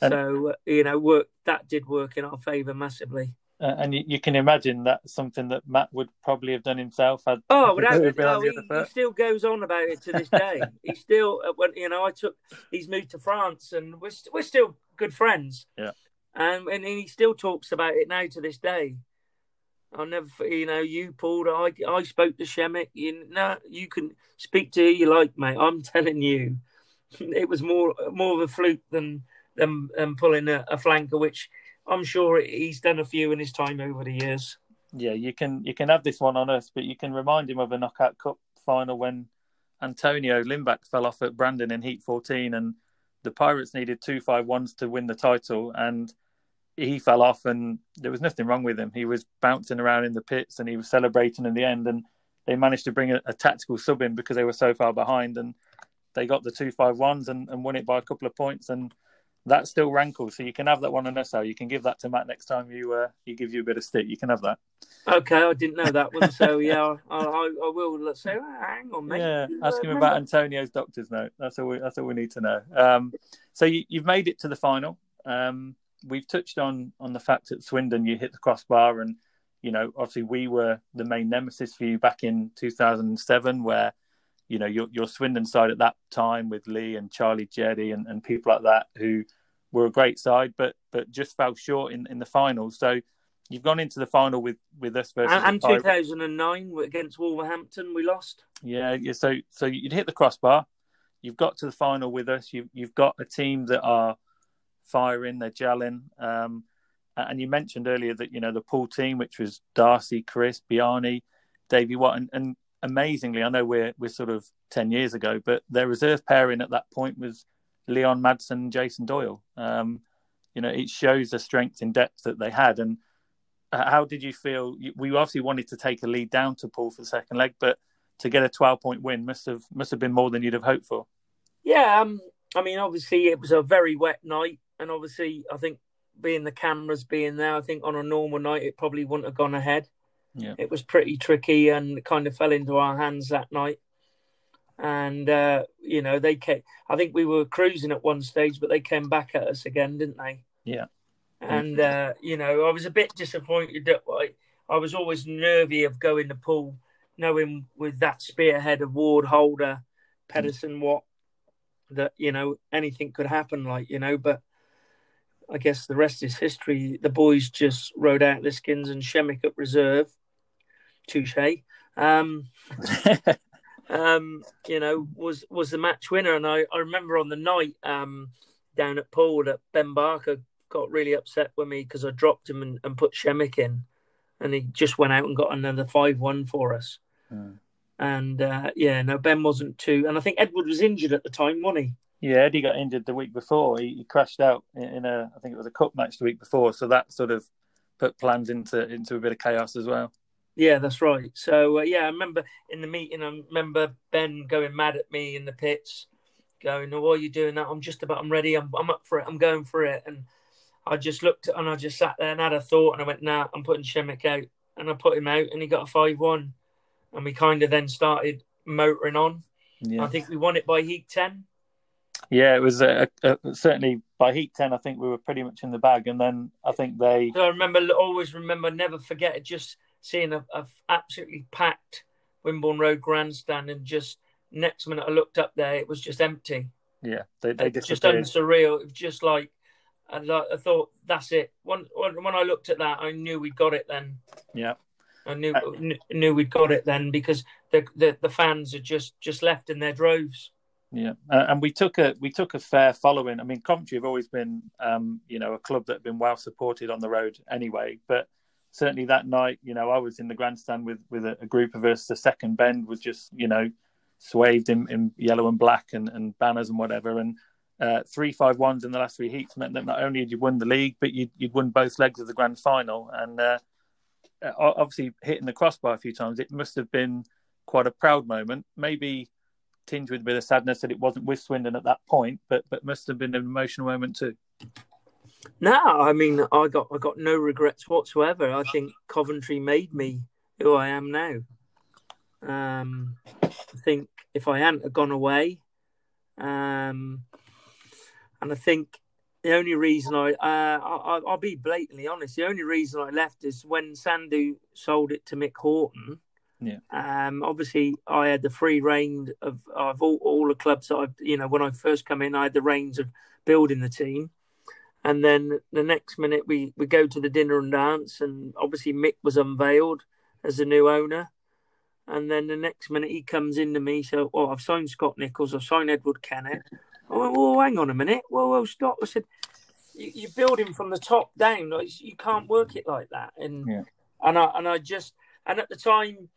And, so you know, work that did work in our favour massively. Uh, and you, you, can imagine that's something that Matt would probably have done himself. Had, oh, without no, he, he, still goes on about it to this day. he still, uh, when you know, I took, he's moved to France, and we're we're still good friends. Yeah, and and he still talks about it now to this day. I never, you know, you Paul. I I spoke to Shemek. You know, you can speak to who you like, mate. I'm telling you, it was more more of a fluke than than, than pulling a, a flanker, which I'm sure he's done a few in his time over the years. Yeah, you can you can have this one on us, but you can remind him of a knockout cup final when Antonio Lindback fell off at Brandon in Heat 14, and the Pirates needed two five ones to win the title, and he fell off, and there was nothing wrong with him. He was bouncing around in the pits, and he was celebrating in the end, and they managed to bring a, a tactical sub in because they were so far behind, and they got the two five ones and, and won it by a couple of points, and that still rankles. So you can have that one on SL. You can give that to Matt next time you uh, he gives you a bit of stick. You can have that. Okay, I didn't know that one. So yeah, I, I, I will. Let's say, oh, hang on, mate. Yeah, ask him about Antonio's doctor's note. That's all. We, that's all we need to know. Um, so you, have made it to the final. Um, we've touched on on the fact that Swindon you hit the crossbar, and you know obviously we were the main nemesis for you back in 2007, where you know your your Swindon side at that time with Leigh and Charlie Gjedde and, and people like that who were a great side, but but just fell short in, in the final. So you've gone into the final with with us versus and, and 2009 against Wolverhampton, we lost. Yeah, yeah. So so you'd hit the crossbar. You've got to the final with us. You've you've got a team that are firing, they're gelling. Um, and you mentioned earlier that you know the Poole team, which was Darcy, Chris, Bjarne, Davey Watt, and, and amazingly, I know we're we're sort of ten years ago, but their reserve pairing at that point was Leon Madsen and Jason Doyle. Um, you know, it shows the strength in depth that they had. And how did you feel? We obviously wanted to take a lead down to Poole for the second leg, but to get a 12 point win must have must have been more than you'd have hoped for. Yeah, um, I mean, obviously it was a very wet night, and obviously I think being the cameras being there, I think on a normal night it probably wouldn't have gone ahead. Yeah. It was pretty tricky and kind of fell into our hands that night and uh, you know they came. I think we were cruising at one stage, but they came back at us again, didn't they? Yeah. And uh, you know, I was a bit disappointed that I, I was always nervy of going to Poole, knowing with that spearhead of Ward, Holder, Pedersen, what that you know anything could happen, like you know. But I guess the rest is history. The boys just rode out the skins and Shemek at reserve. Touche. Um, um, you know, was was the match winner. And I, I remember on the night um, down at Poole that Ben Barker got really upset with me because I dropped him and, and put Shemek in, and he just went out and got another five one for us. Mm. And uh, yeah, no, Ben wasn't too. And I think Edward was injured at the time, wasn't he? Yeah, Eddie got injured the week before. He, he crashed out in, a, I think it was a cup match the week before. So that sort of put plans into into a bit of chaos as well. Yeah, that's right. So uh, yeah, I remember in the meeting, I remember Ben going mad at me in the pits, going, "Oh, why are you doing that? I'm just about, I'm ready. I'm, I'm up for it. I'm going for it." And I just looked and I just sat there and had a thought, and I went, "Nah, I'm putting Shemek out." And I put him out, and he got a five-one, and we kind of then started motoring on. Yeah. I think we won it by heat ten. Yeah, it was uh, uh, certainly by heat ten. I think we were pretty much in the bag, and then I think they. I remember, always remember, never forget. Just seeing a, a absolutely packed Wimborne Road grandstand, and just next minute I looked up there, it was just empty. Yeah, they, they just surreal. It was just like I, I thought that's it. When, when I looked at that, I knew we got it then. Yeah, I knew knew we'd got it then because the, the the fans had just just left in their droves. Yeah, uh, and we took a we took a fair following. I mean, Coventry have always been, um, you know, a club that have been well supported on the road anyway. But certainly that night, you know, I was in the grandstand with with a, a group of us. The second bend was just, you know, swathed in, in yellow and black and, and banners and whatever. And uh, three five ones in the last three heats meant that not only had you won the league, but you'd, you'd won both legs of the grand final. And uh, obviously, hitting the crossbar a few times, it must have been quite a proud moment. Maybe tinged with a bit of sadness that it wasn't with Swindon at that point, but but must have been an emotional moment too. No, I mean I got I got no regrets whatsoever. I think Coventry made me who I am now. Um, I think if I hadn't gone away, um, and I think the only reason I, uh, I I'll be blatantly honest. The only reason I left is when Sandhu sold it to Mick Horton. Yeah. Um. Obviously, I had the free reign of of all, all the clubs that I've. You know, when I first come in, I had the reins of building the team. And then the next minute, we we go to the dinner and dance, and obviously Mick was unveiled as the new owner. And then the next minute, he comes into me. So, oh, I've signed Scott Nicholls, I've signed Edward Kennett. Oh, whoa, hang on a minute. Whoa, whoa, stop. I said, you, you build him from the top down. You can't work it like that. And yeah. and I and I just and at the time,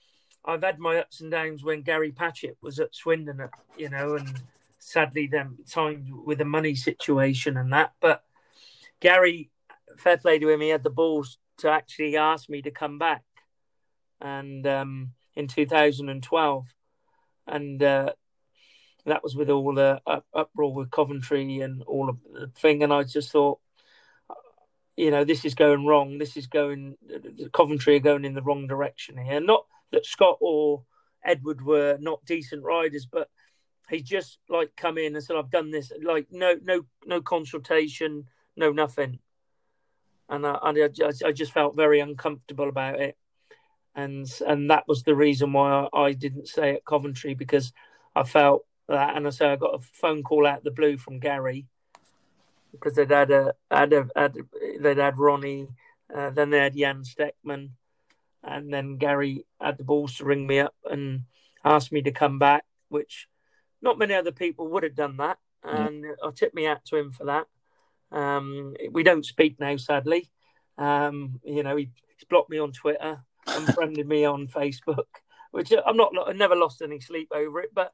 I've had my ups and downs when Gary Patchett was at Swindon, you know, and sadly then timed with the money situation and that. But Gary, fair play to him, he had the balls to actually ask me to come back, and um, in 2012, and uh, that was with all the uproar with Coventry and all of the thing. And I just thought, you know, this is going wrong. This is going, Coventry are going in the wrong direction here. Not that Scott or Edward were not decent riders, but he just like come in and said, "I've done this." Like no, no, no consultation, no nothing. And I, I, I just felt very uncomfortable about it, and and that was the reason why I, I didn't stay at Coventry because I felt that, and I say I got a phone call out the blue from Gary because they'd had a had a had, they'd had Ronnie, uh, then they had Jan Staechmann, and then Gary had the balls to ring me up and ask me to come back, which not many other people would have done that, and mm. I tip me out to him for that. Um, we don't speak now, sadly. Um, you know, he, he's blocked me on Twitter, unfriended me on Facebook, which I'm not. I never lost any sleep over it, but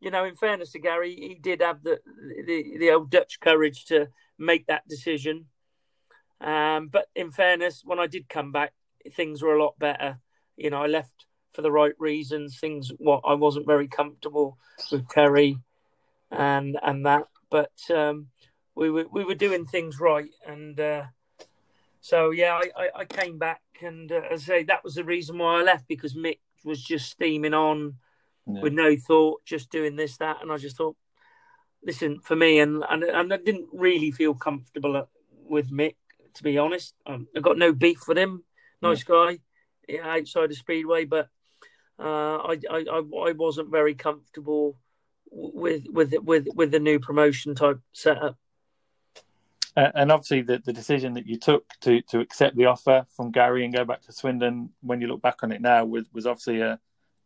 you know, in fairness to Gary, he did have the the, the old Dutch courage to make that decision. Um, but in fairness, when I did come back, things were a lot better. You know, I left for the right reasons. Things what I wasn't very comfortable with Terry and and that, but um, we were we were doing things right, and uh, so yeah, I, I, I, came back, and uh, as I say, that was the reason why I left because Mick was just steaming on yeah. with no thought, just doing this, that, and I just thought, listen, for me, and and, and I didn't really feel comfortable with Mick, to be honest. Um, I got no beef with him, nice guy, yeah, outside the speedway, but uh, I, I I wasn't very comfortable with with with with the new promotion type setup. and obviously, the, the decision that you took to, to accept the offer from Gary and go back to Swindon, when you look back on it now, was, was obviously a,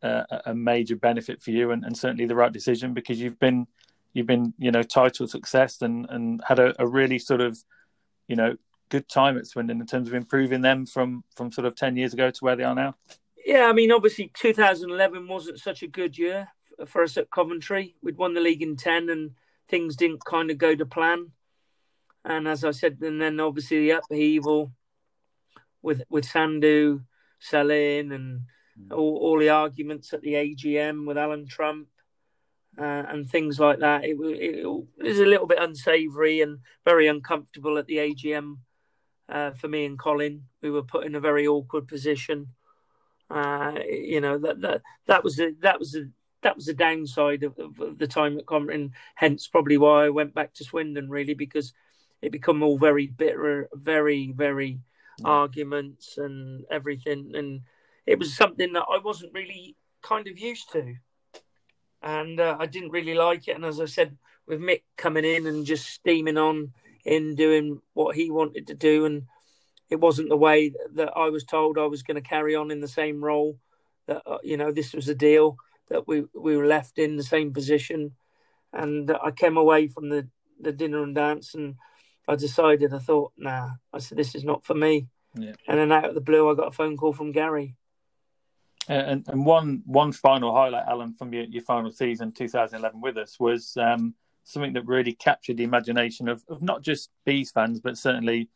a, a major benefit for you and, and, certainly the right decision because you've been you've been you know title success and and had a, a, really sort of you know good time at Swindon in terms of improving them from from sort of ten years ago to where they are now. Yeah, I mean obviously 2011 wasn't such a good year for us at Coventry. We'd won the league in ten and things didn't kind of go to plan. And as I said, and then obviously the upheaval with with Sandhu selling and all, all the arguments at the AGM with Alan Trump uh, and things like that. It, it, it, was a little bit unsavoury and very uncomfortable at the AGM uh, for me and Colin. We were put in a very awkward position. Uh, you know that that that was a, that was a, that was the downside of, of, the time at and hence probably why I went back to Swindon really because it become all very bitter, very very yeah. arguments and everything and it was something that I wasn't really kind of used to, and uh, I didn't really like it. And as I said, with Mick coming in and just steaming on in doing what he wanted to do, and it wasn't the way that I was told I was going to carry on in the same role. That uh, you know, this was a deal that we we were left in the same position, and I came away from the the dinner and dance, and I decided I thought, nah, I said this is not for me. Yeah. And then out of the blue, I got a phone call from Gary, and, and one one final highlight, Alan, from your, your final season, 2011, with us was um, something that really captured the imagination of, of not just bees fans, but certainly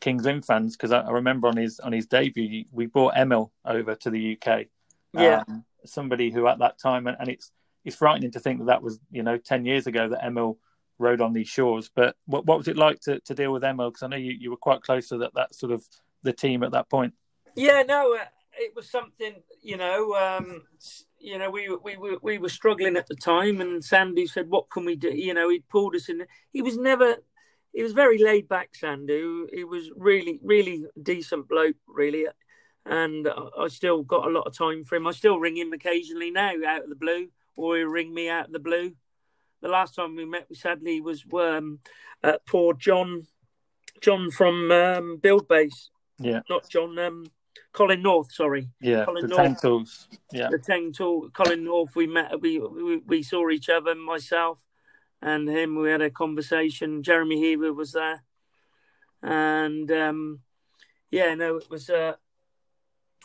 Kings Lynn fans. Because I, I, remember on his on his debut, we brought Emil over to the UK. Yeah, um, somebody who at that time, and, and it's it's frightening to think that that was you know 10 years ago that Emil rode on these shores. But what what was it like to, to deal with Emil? Because I know you, you were quite close to that that sort of the team at that point. Yeah, no, uh, it was something, you know, um, you know, we we we we were struggling at the time, and Sandy said, "What can we do?" You know, he pulled us in. He was never. he was very laid back, Sandhu. He was really, really decent bloke, really. And I still got a lot of time for him. I still ring him occasionally now out of the blue, or he'll ring me out of the blue. The last time we met, sadly, was um, uh, poor John, John from um, Build Base. Yeah. Not John, um, Colin North, sorry. Yeah, Colin the North. Tools. Yeah. The Tang Tool, Colin North, we met, we, we, we saw each other, myself and him. We had a conversation. Jeremy Heaver was there, and um, yeah, no, it was. Uh,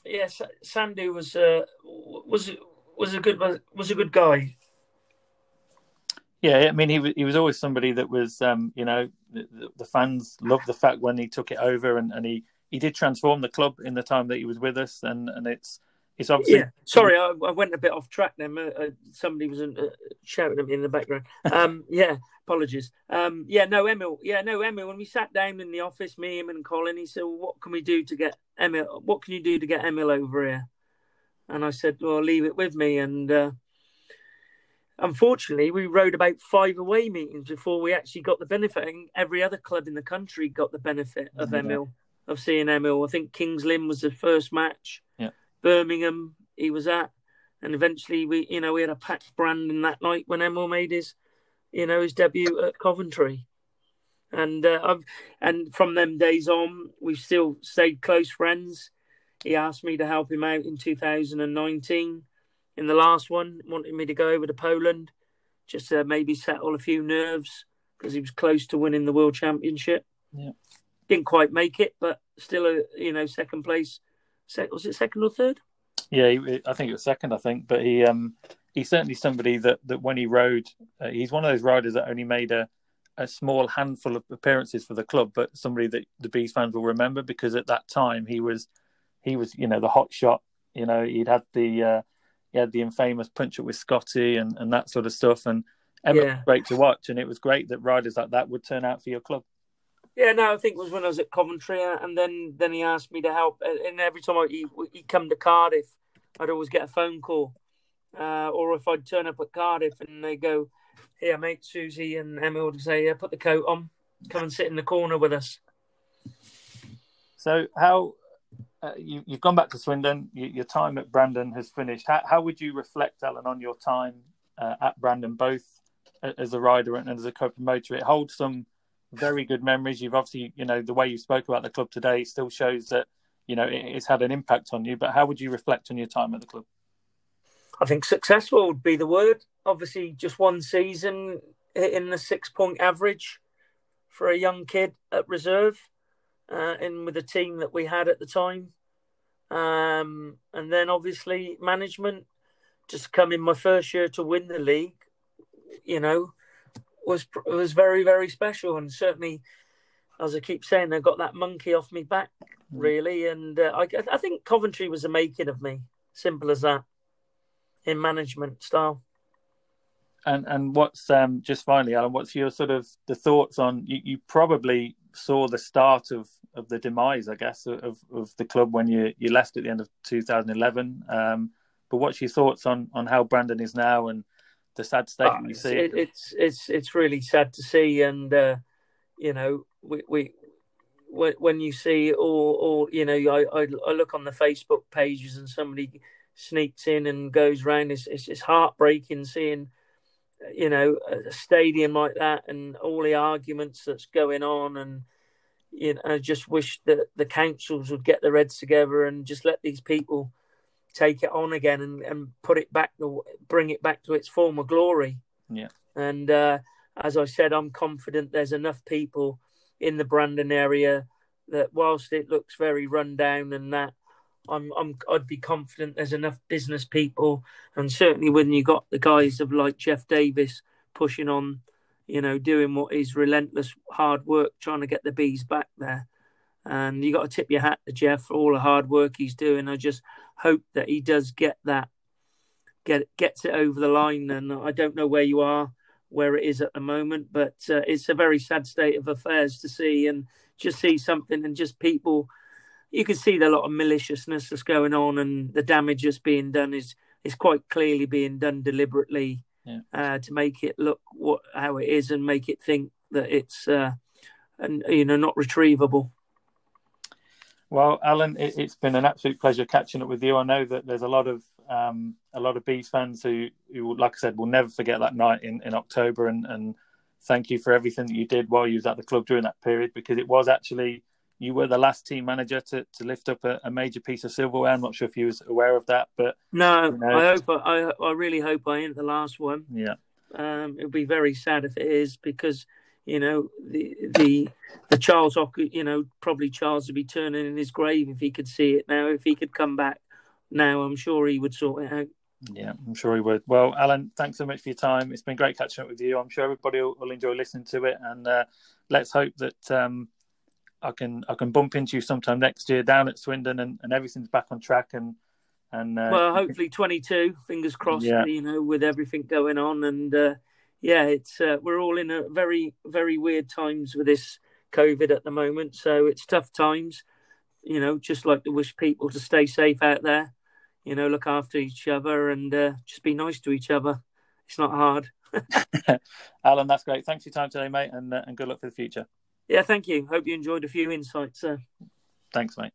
yes, yeah, Sandy was uh, was was a good was a good guy. Yeah, I mean, he was he was always somebody that was, um, you know, the, the, fans loved the fact when he took it over, and, and he, he did transform the club in the time that he was with us, and, and it's it's obviously. Yeah. Sorry, I, I, went a bit off track then. Uh, uh, somebody was uh, shouting at me in the background. Um, yeah, apologies. Um, yeah, no, Emil. Yeah, no, Emil. When we sat down in the office, me, him, and Colin, he said, well, "What can we do to get Emil? What can you do to get Emil over here?" And I said, "Well, leave it with me." And uh, unfortunately, we rode about five away meetings before we actually got the benefit. And every other club in the country got the benefit of. Emil, of seeing Emil. I think Kings Lynn was the first match. Yeah. Birmingham he was at, and eventually we, you know, we had a packed Brandon that night when Emil made his, you know, his debut at Coventry, and uh, I've, and from them days on, we've still stayed close friends. He asked me to help him out in 2019 in the last one, wanted me to go over to Poland just to maybe settle a few nerves because he was close to winning the world championship. Yeah. Didn't quite make it, but still a you know second place was it second or third? Yeah, he, I think it was second. I think, but he um he's certainly somebody that that when he rode, uh, he's one of those riders that only made a a small handful of appearances for the club, but somebody that the Bees fans will remember because at that time he was he was you know the hot shot. You know he'd had the uh, he had the infamous punch up with Scotty and and that sort of stuff, and Emma yeah. great to watch, and it was great that riders like that would turn out for your club. Yeah, no, I think it was when I was at Coventry, uh, and then then he asked me to help. Uh, and every time I, he he'd come to Cardiff, I'd always get a phone call, uh, or if I'd turn up at Cardiff and they go, "Here, mate, Susie and Emma would say, yeah, put the coat on, come and sit in the corner with us." So how uh, you, have gone back to Swindon? You, your time at Brandon has finished. How, how would you reflect, Alan, on your time uh, at Brandon, both as a rider and as a co-promoter? It holds some very good memories. You've obviously, you know, the way you spoke about the club today still shows that, you know, it's had an impact on you. But how would you reflect on your time at the club? I think successful would be the word. Obviously, just one season hitting the six point average for a young kid at reserve, uh, in with the team that we had at the time. Um, and then obviously management just coming my first year to win the league, you know, was was very very special, and certainly, as I keep saying, I got that monkey off me back mm. really, and uh, I I think Coventry was the making of me. Simple as that, in management style. And and what's um just finally, Alan, what's your sort of the thoughts on you? You probably saw the start of of the demise, I guess, of of the club when you you left at the end of 2011. Um, but what's your thoughts on on how Brandon is now and the sad state uh, we see. It, it's it's it's really sad to see, and uh, you know, we we when you see or or you know, I, I, I look on the Facebook pages and somebody sneaks in and goes around. It's it's, it's heartbreaking seeing you know a stadium like that and all the arguments that's going on and you know I just wish that the councils would get their heads together and just let these people take it on again and, and put it back, bring it back to its former glory. Yeah. And uh, as I said, I'm confident there's enough people in the Brandon area that whilst it looks very run down and that, I'm, I'm, I'd be confident there's enough business people, and certainly when you got the guys of like Jeff Davis pushing on, you know, doing what is relentless hard work, trying to get the bees back there. And you got to tip your hat to Jeff for all the hard work he's doing. I just hope that he does get that, get gets it over the line. And I don't know where you are, where it is at the moment, but uh, it's a very sad state of affairs to see and just see something and just people. You can see the lot of maliciousness that's going on, and the damage that's being done is is quite clearly being done deliberately yeah. uh, to make it look what how it is and make it think that it's uh, and you know not retrievable. Well, Alan, it, has been an absolute pleasure catching up with you. I know that there's a lot of um, a lot of bees fans who, who, like I said, will never forget that night in, in October. And, and thank you for everything that you did while you was at the club during that period, because it was actually you were the last team manager to, to lift up a, a major piece of silverware. I'm not sure if you was aware of that, but no, you know, I hope I, I really hope I ain't the last one. Yeah, um, it would be very sad if it is because you know the the the Charles you know probably Charles would be turning in his grave if he could see it now. If he could come back now, I'm sure he would sort it out. Yeah, I'm sure he would. Well, Alan, thanks so much for your time. It's been great catching up with you. I'm sure everybody will, will enjoy listening to it, and uh, let's hope that um, I can I can bump into you sometime next year down at Swindon, and, and everything's back on track. And and uh, well, hopefully 22. Fingers crossed. Yeah. You know, with everything going on, and uh, yeah, it's uh, we're all in a very very weird times with this COVID at the moment. So it's tough times. You know, just like to wish people to stay safe out there. You know, look after each other and uh, just be nice to each other. It's not hard. Alan, that's great. Thanks for your time today, mate, and uh, and good luck for the future. Yeah, thank you. Hope you enjoyed a few insights. Thanks, mate.